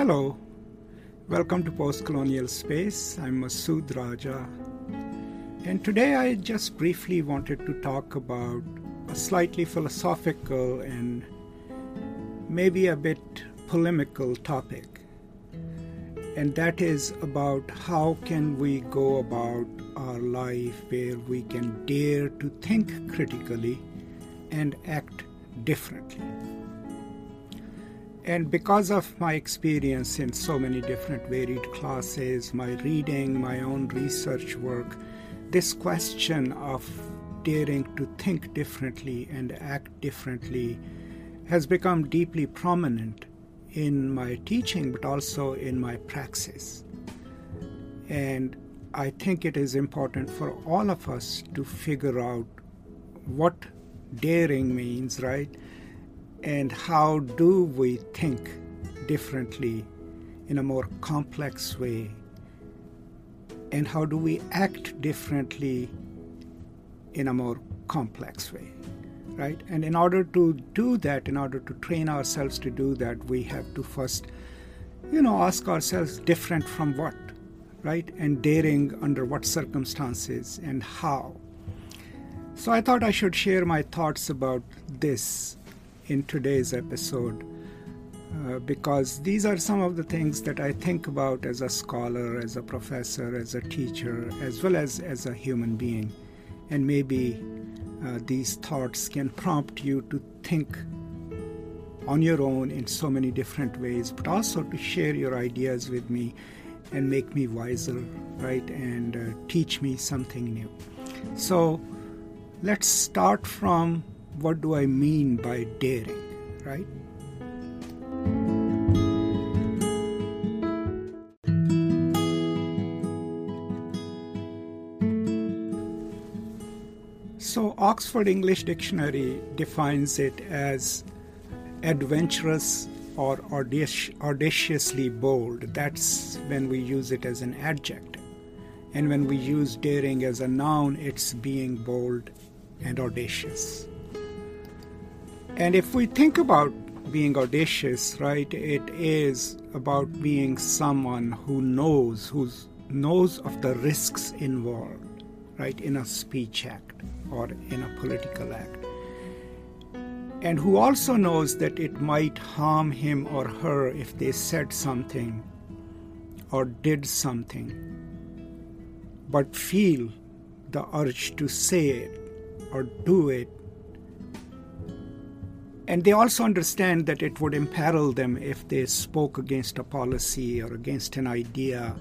Hello, welcome to Post Colonial Space. I'm Masood Raja, and today I just briefly wanted to talk about a slightly philosophical and maybe a bit polemical topic. And that is about how can we go about our life where we can dare to think critically and act differently. And because of my experience in so many different varied classes, my reading, my own research work, this question of daring to think differently and act differently has become deeply prominent in my teaching, but also in my praxis. And I think it is important for all of us to figure out what daring means, right? And how do we think differently in a more complex way? And how do we act differently in a more complex way right? And in order to do that in order to train ourselves to do that we have to first you know ask ourselves different from what right? And daring under what circumstances and how. So i thought i should share my thoughts about this in today's episode uh, because these are some of the things that I think about as a scholar, as a professor, as a teacher, as well as as a human being. And maybe uh, these thoughts can prompt you to think on your own in so many different ways, but also to share your ideas with me and make me wiser, right? And uh, teach me something new. So let's start from what do I mean by daring, right? So, Oxford English Dictionary defines it as adventurous or audaci- audaciously bold. That's when we use it as an adjective. And when we use daring as a noun, it's being bold and audacious. And if we think about being audacious, right, it is about being someone who knows, who knows of the risks involved, right, in a speech act or in a political act. And who also knows that it might harm him or her if they said something or did something, but feel the urge to say it or do it and they also understand that it would imperil them if they spoke against a policy or against an idea,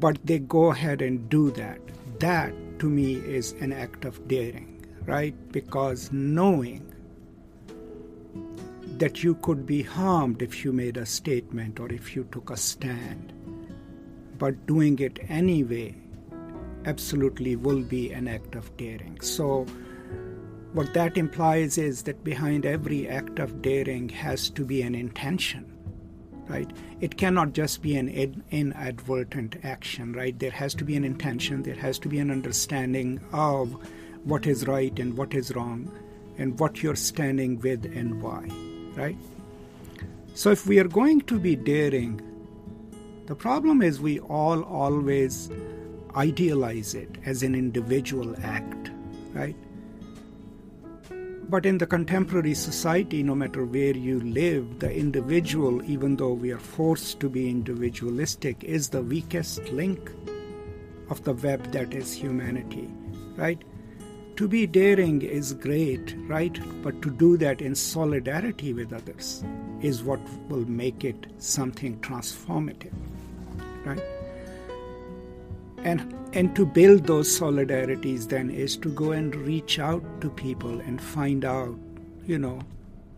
but they go ahead and do that. That, to me, is an act of daring, right? Because knowing that you could be harmed if you made a statement or if you took a stand, but doing it anyway absolutely will be an act of daring. So, what that implies is that behind every act of daring has to be an intention, right? It cannot just be an inadvertent action, right? There has to be an intention, there has to be an understanding of what is right and what is wrong, and what you're standing with and why, right? So if we are going to be daring, the problem is we all always idealize it as an individual act, right? But in the contemporary society, no matter where you live, the individual, even though we are forced to be individualistic, is the weakest link of the web that is humanity, right? To be daring is great, right? But to do that in solidarity with others is what will make it something transformative, right? And and to build those solidarities then is to go and reach out to people and find out, you know,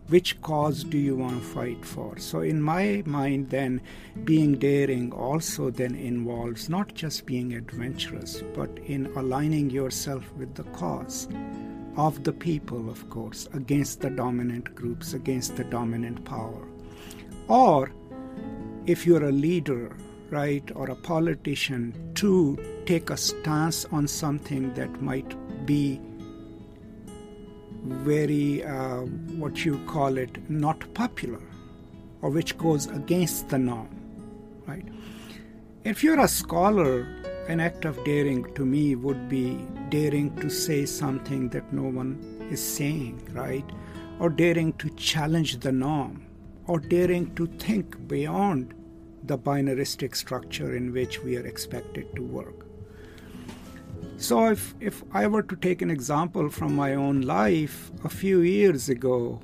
which cause do you want to fight for? So, in my mind, then, being daring also then involves not just being adventurous, but in aligning yourself with the cause of the people, of course, against the dominant groups, against the dominant power. Or if you're a leader right, or a politician to take a stance on something that might be very, uh, what you call it, not popular, or which goes against the norm, right? If you're a scholar, an act of daring to me would be daring to say something that no one is saying, right? Or daring to challenge the norm, or daring to think beyond the binaristic structure in which we are expected to work. So, if, if I were to take an example from my own life, a few years ago,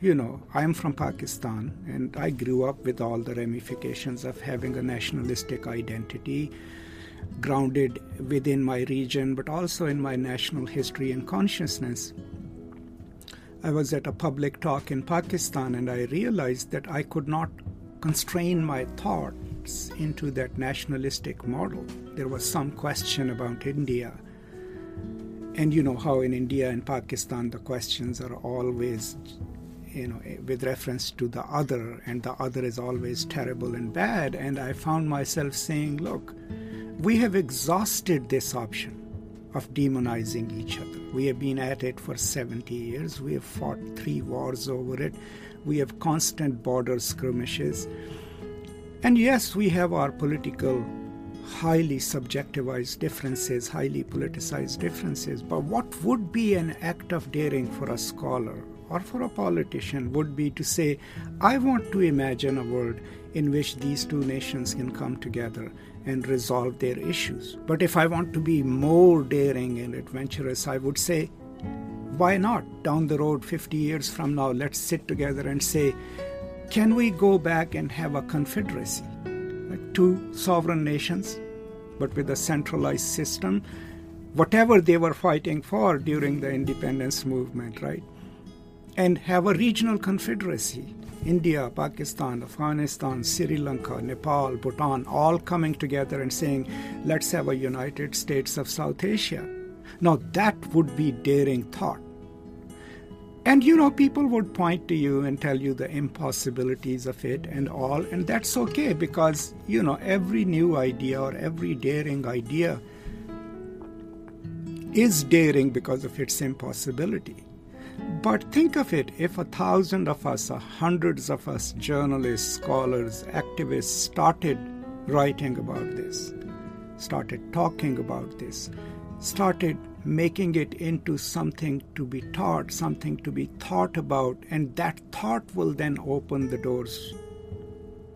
you know, I'm from Pakistan and I grew up with all the ramifications of having a nationalistic identity grounded within my region, but also in my national history and consciousness. I was at a public talk in Pakistan and I realized that I could not constrain my thoughts into that nationalistic model. There was some question about India. And you know how in India and Pakistan the questions are always, you know, with reference to the other, and the other is always terrible and bad. And I found myself saying, look, we have exhausted this option of demonizing each other. We have been at it for 70 years. We have fought three wars over it. We have constant border skirmishes. And yes, we have our political, highly subjectivized differences, highly politicized differences. But what would be an act of daring for a scholar or for a politician would be to say, I want to imagine a world in which these two nations can come together and resolve their issues. But if I want to be more daring and adventurous, I would say, why not? Down the road, 50 years from now, let's sit together and say, can we go back and have a confederacy? Like two sovereign nations, but with a centralized system, whatever they were fighting for during the independence movement, right? And have a regional confederacy. India, Pakistan, Afghanistan, Sri Lanka, Nepal, Bhutan, all coming together and saying, let's have a United States of South Asia. Now, that would be daring thought. And you know, people would point to you and tell you the impossibilities of it and all, and that's okay because, you know, every new idea or every daring idea is daring because of its impossibility. But think of it if a thousand of us, or hundreds of us, journalists, scholars, activists, started writing about this, started talking about this, started making it into something to be taught, something to be thought about, and that thought will then open the doors,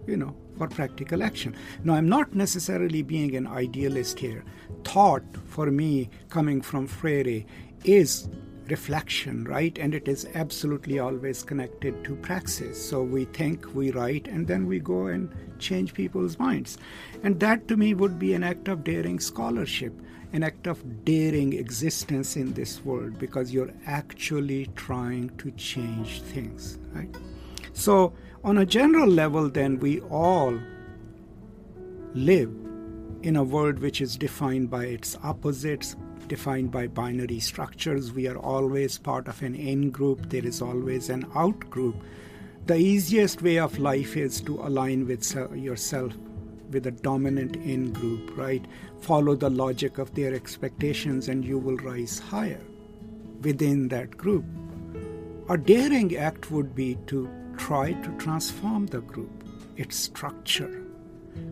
you know, for practical action. Now, I'm not necessarily being an idealist here. Thought, for me, coming from Freire, is reflection, right? And it is absolutely always connected to praxis. So we think, we write, and then we go and change people's minds. And that to me would be an act of daring scholarship an act of daring existence in this world because you're actually trying to change things, right? So, on a general level, then, we all live in a world which is defined by its opposites, defined by binary structures. We are always part of an in group, there is always an out group. The easiest way of life is to align with yourself with a dominant in group, right? Follow the logic of their expectations and you will rise higher within that group. A daring act would be to try to transform the group, its structure,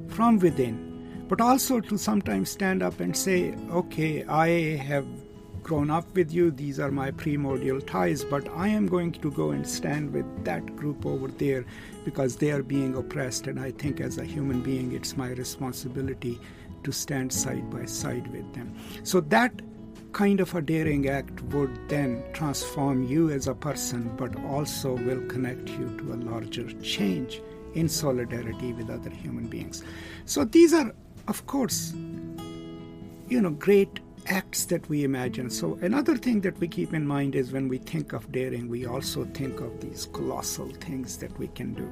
from within, but also to sometimes stand up and say, okay, I have grown up with you, these are my primordial ties, but I am going to go and stand with that group over there because they are being oppressed. And I think as a human being, it's my responsibility to stand side by side with them. So that kind of a daring act would then transform you as a person, but also will connect you to a larger change in solidarity with other human beings. So these are, of course, you know, great acts that we imagine. So, another thing that we keep in mind is when we think of daring, we also think of these colossal things that we can do.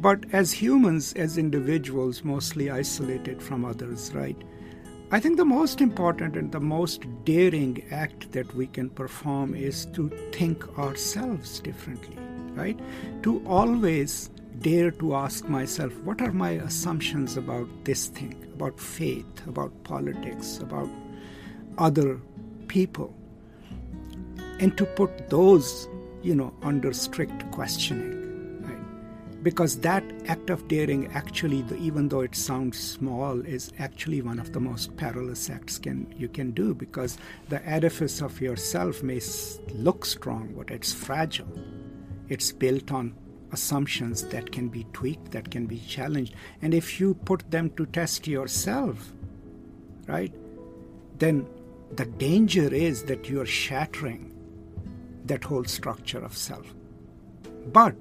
But as humans, as individuals, mostly isolated from others, right? I think the most important and the most daring act that we can perform is to think ourselves differently, right? To always dare to ask myself, what are my assumptions about this thing, about faith, about politics, about other people? And to put those, you know, under strict questioning. Because that act of daring actually even though it sounds small is actually one of the most perilous acts can you can do because the edifice of yourself may look strong but it's fragile it's built on assumptions that can be tweaked that can be challenged and if you put them to test yourself right then the danger is that you are shattering that whole structure of self but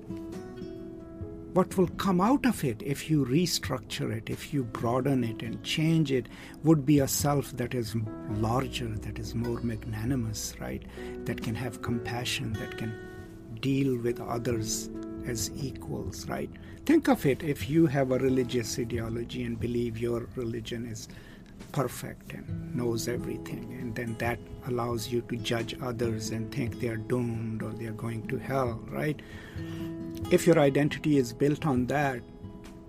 what will come out of it if you restructure it, if you broaden it and change it, would be a self that is larger, that is more magnanimous, right? That can have compassion, that can deal with others as equals, right? Think of it if you have a religious ideology and believe your religion is perfect and knows everything, and then that allows you to judge others and think they are doomed or they are going to hell, right? If your identity is built on that,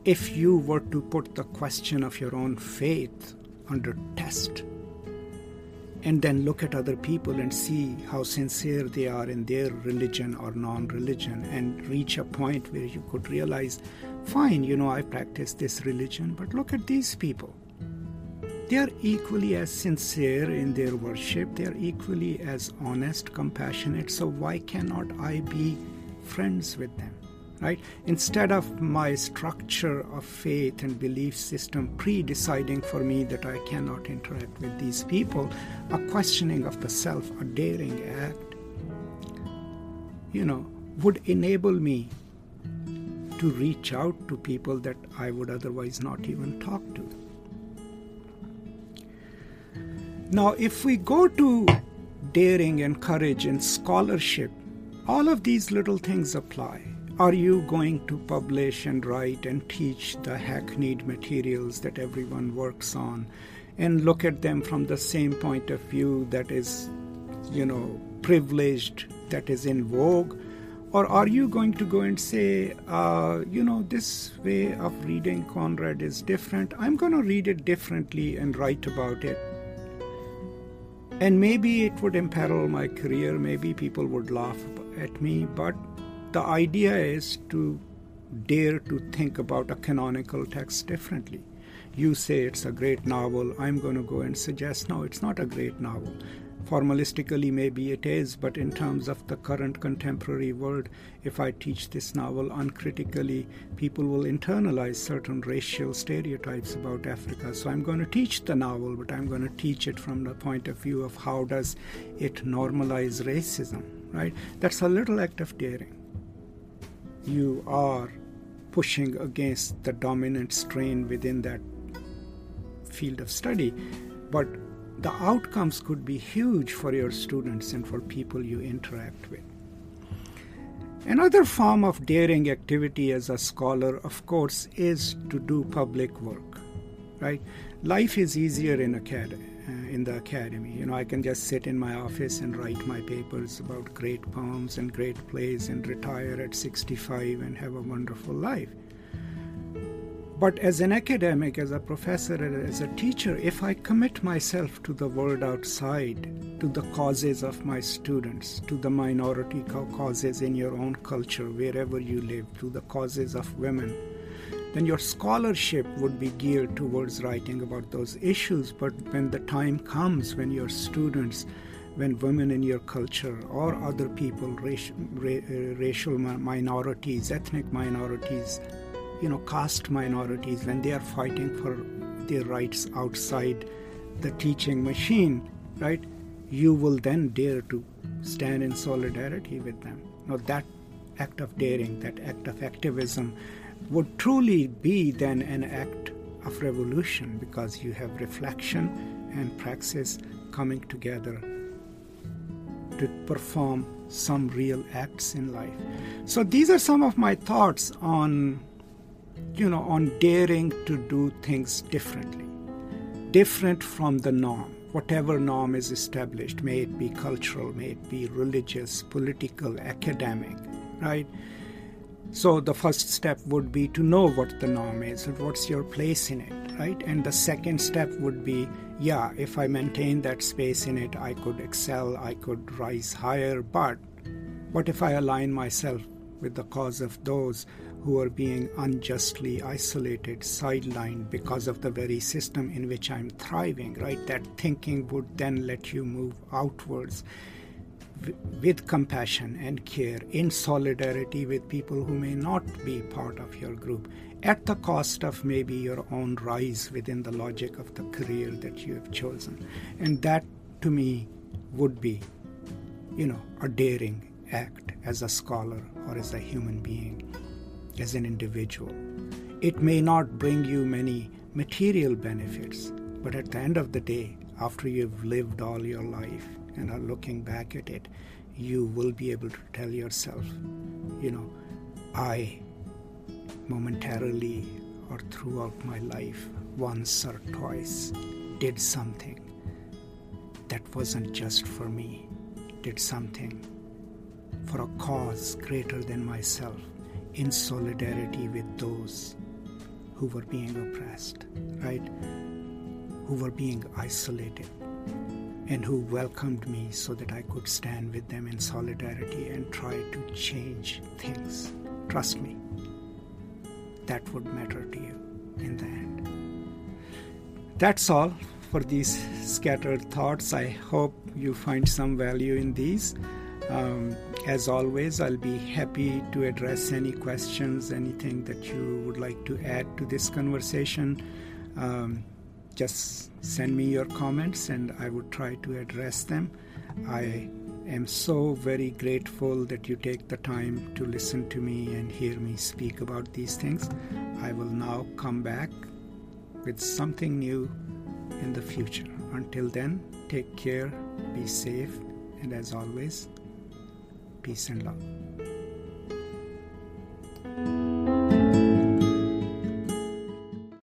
if you were to put the question of your own faith under test, and then look at other people and see how sincere they are in their religion or non religion, and reach a point where you could realize, fine, you know, I practice this religion, but look at these people. They are equally as sincere in their worship, they are equally as honest, compassionate, so why cannot I be friends with them? Right? Instead of my structure of faith and belief system pre deciding for me that I cannot interact with these people, a questioning of the self, a daring act, you know, would enable me to reach out to people that I would otherwise not even talk to. Now, if we go to daring and courage and scholarship, all of these little things apply. Are you going to publish and write and teach the hackneyed materials that everyone works on and look at them from the same point of view that is, you know, privileged, that is in vogue? Or are you going to go and say, uh, you know, this way of reading Conrad is different? I'm going to read it differently and write about it and maybe it would imperil my career, maybe people would laugh at me, but the idea is to dare to think about a canonical text differently. You say it's a great novel, I'm going to go and suggest no, it's not a great novel. Formalistically, maybe it is, but in terms of the current contemporary world, if I teach this novel uncritically, people will internalize certain racial stereotypes about Africa. So I'm going to teach the novel, but I'm going to teach it from the point of view of how does it normalize racism, right? That's a little act of daring. You are pushing against the dominant strain within that field of study, but the outcomes could be huge for your students and for people you interact with. Another form of daring activity as a scholar, of course, is to do public work. Right? Life is easier in acad- uh, Uh, in the academy. You know, I can just sit in my office and write my papers about great poems and great plays and retire at 65 and have a wonderful life. But as an academic, as a professor, as a teacher, if I commit myself to the world outside, to the causes of my students, to the minority causes in your own culture, wherever you live, to the causes of women, then your scholarship would be geared towards writing about those issues. But when the time comes when your students, when women in your culture or other people, uh, racial, racial minorities, ethnic minorities, you know, caste minorities, when they are fighting for their rights outside the teaching machine, right, you will then dare to stand in solidarity with them. Now, that act of daring, that act of activism, would truly be then an act of revolution because you have reflection and praxis coming together to perform some real acts in life. So, these are some of my thoughts on you know, on daring to do things differently, different from the norm, whatever norm is established, may it be cultural, may it be religious, political, academic, right? So the first step would be to know what the norm is and what's your place in it, right? And the second step would be, yeah, if I maintain that space in it, I could excel, I could rise higher, but what if I align myself with the cause of those who are being unjustly isolated, sidelined because of the very system in which I'm thriving, right? That thinking would then let you move outwards with compassion and care in solidarity with people who may not be part of your group at the cost of maybe your own rise within the logic of the career that you have chosen. And that to me would be, you know, a daring act as a scholar or as a human being, as an individual. It may not bring you many material benefits, but at the end of the day, after you've lived all your life and are looking back at it, you will be able to tell yourself, you know, I momentarily or throughout my life, once or twice, did something that wasn't just for me, did something for a cause greater than myself, in solidarity with those who were being oppressed, right? Who were being isolated, and who welcomed me so that I could stand with them in solidarity and try to change things. Trust me, that would matter to you in the end. That's all for these scattered thoughts. I hope you find some value in these. Um, as always, I'll be happy to address any questions, anything that you would like to add to this conversation. Um, just send me your comments and I would try to address them. I am so very grateful that you take the time to listen to me and hear me speak about these things. I will now come back with something new in the future. Until then, take care, be safe, and as always, Peace and love.